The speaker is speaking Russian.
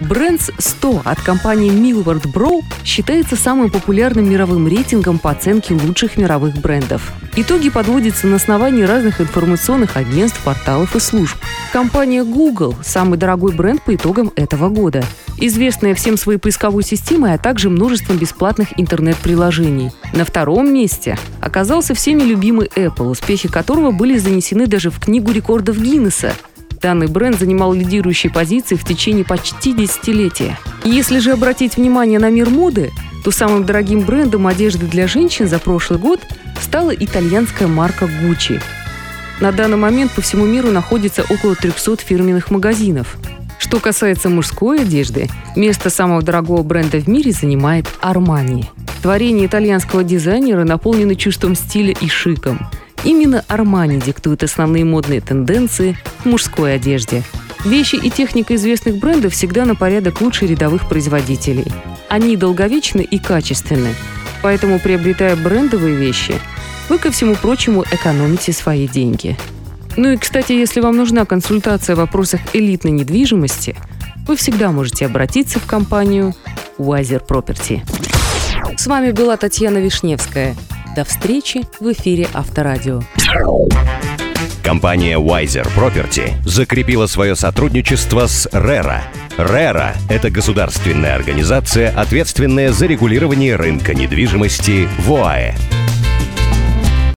Brands 100 от компании Millward Bro считается самым популярным мировым рейтингом по оценке лучших мировых брендов. Итоги подводятся на основании разных информационных агентств, порталов и служб. Компания Google – самый дорогой бренд по итогам этого года. Известная всем своей поисковой системой, а также множеством бесплатных интернет-приложений. На втором месте оказался всеми любимый Apple, успехи которого были занесены даже в Книгу рекордов Гиннесса. Данный бренд занимал лидирующие позиции в течение почти десятилетия. Если же обратить внимание на мир моды, то самым дорогим брендом одежды для женщин за прошлый год стала итальянская марка Gucci. На данный момент по всему миру находится около 300 фирменных магазинов. Что касается мужской одежды, место самого дорогого бренда в мире занимает Armani. Творения итальянского дизайнера наполнены чувством стиля и шиком – Именно Армани диктует основные модные тенденции в мужской одежде. Вещи и техника известных брендов всегда на порядок лучше рядовых производителей. Они долговечны и качественны. Поэтому, приобретая брендовые вещи, вы, ко всему прочему, экономите свои деньги. Ну и, кстати, если вам нужна консультация в вопросах элитной недвижимости, вы всегда можете обратиться в компанию Wiser Property. С вами была Татьяна Вишневская – до встречи в эфире Авторадио. Компания Wiser Property закрепила свое сотрудничество с RERA. RERA – это государственная организация, ответственная за регулирование рынка недвижимости в ОАЭ.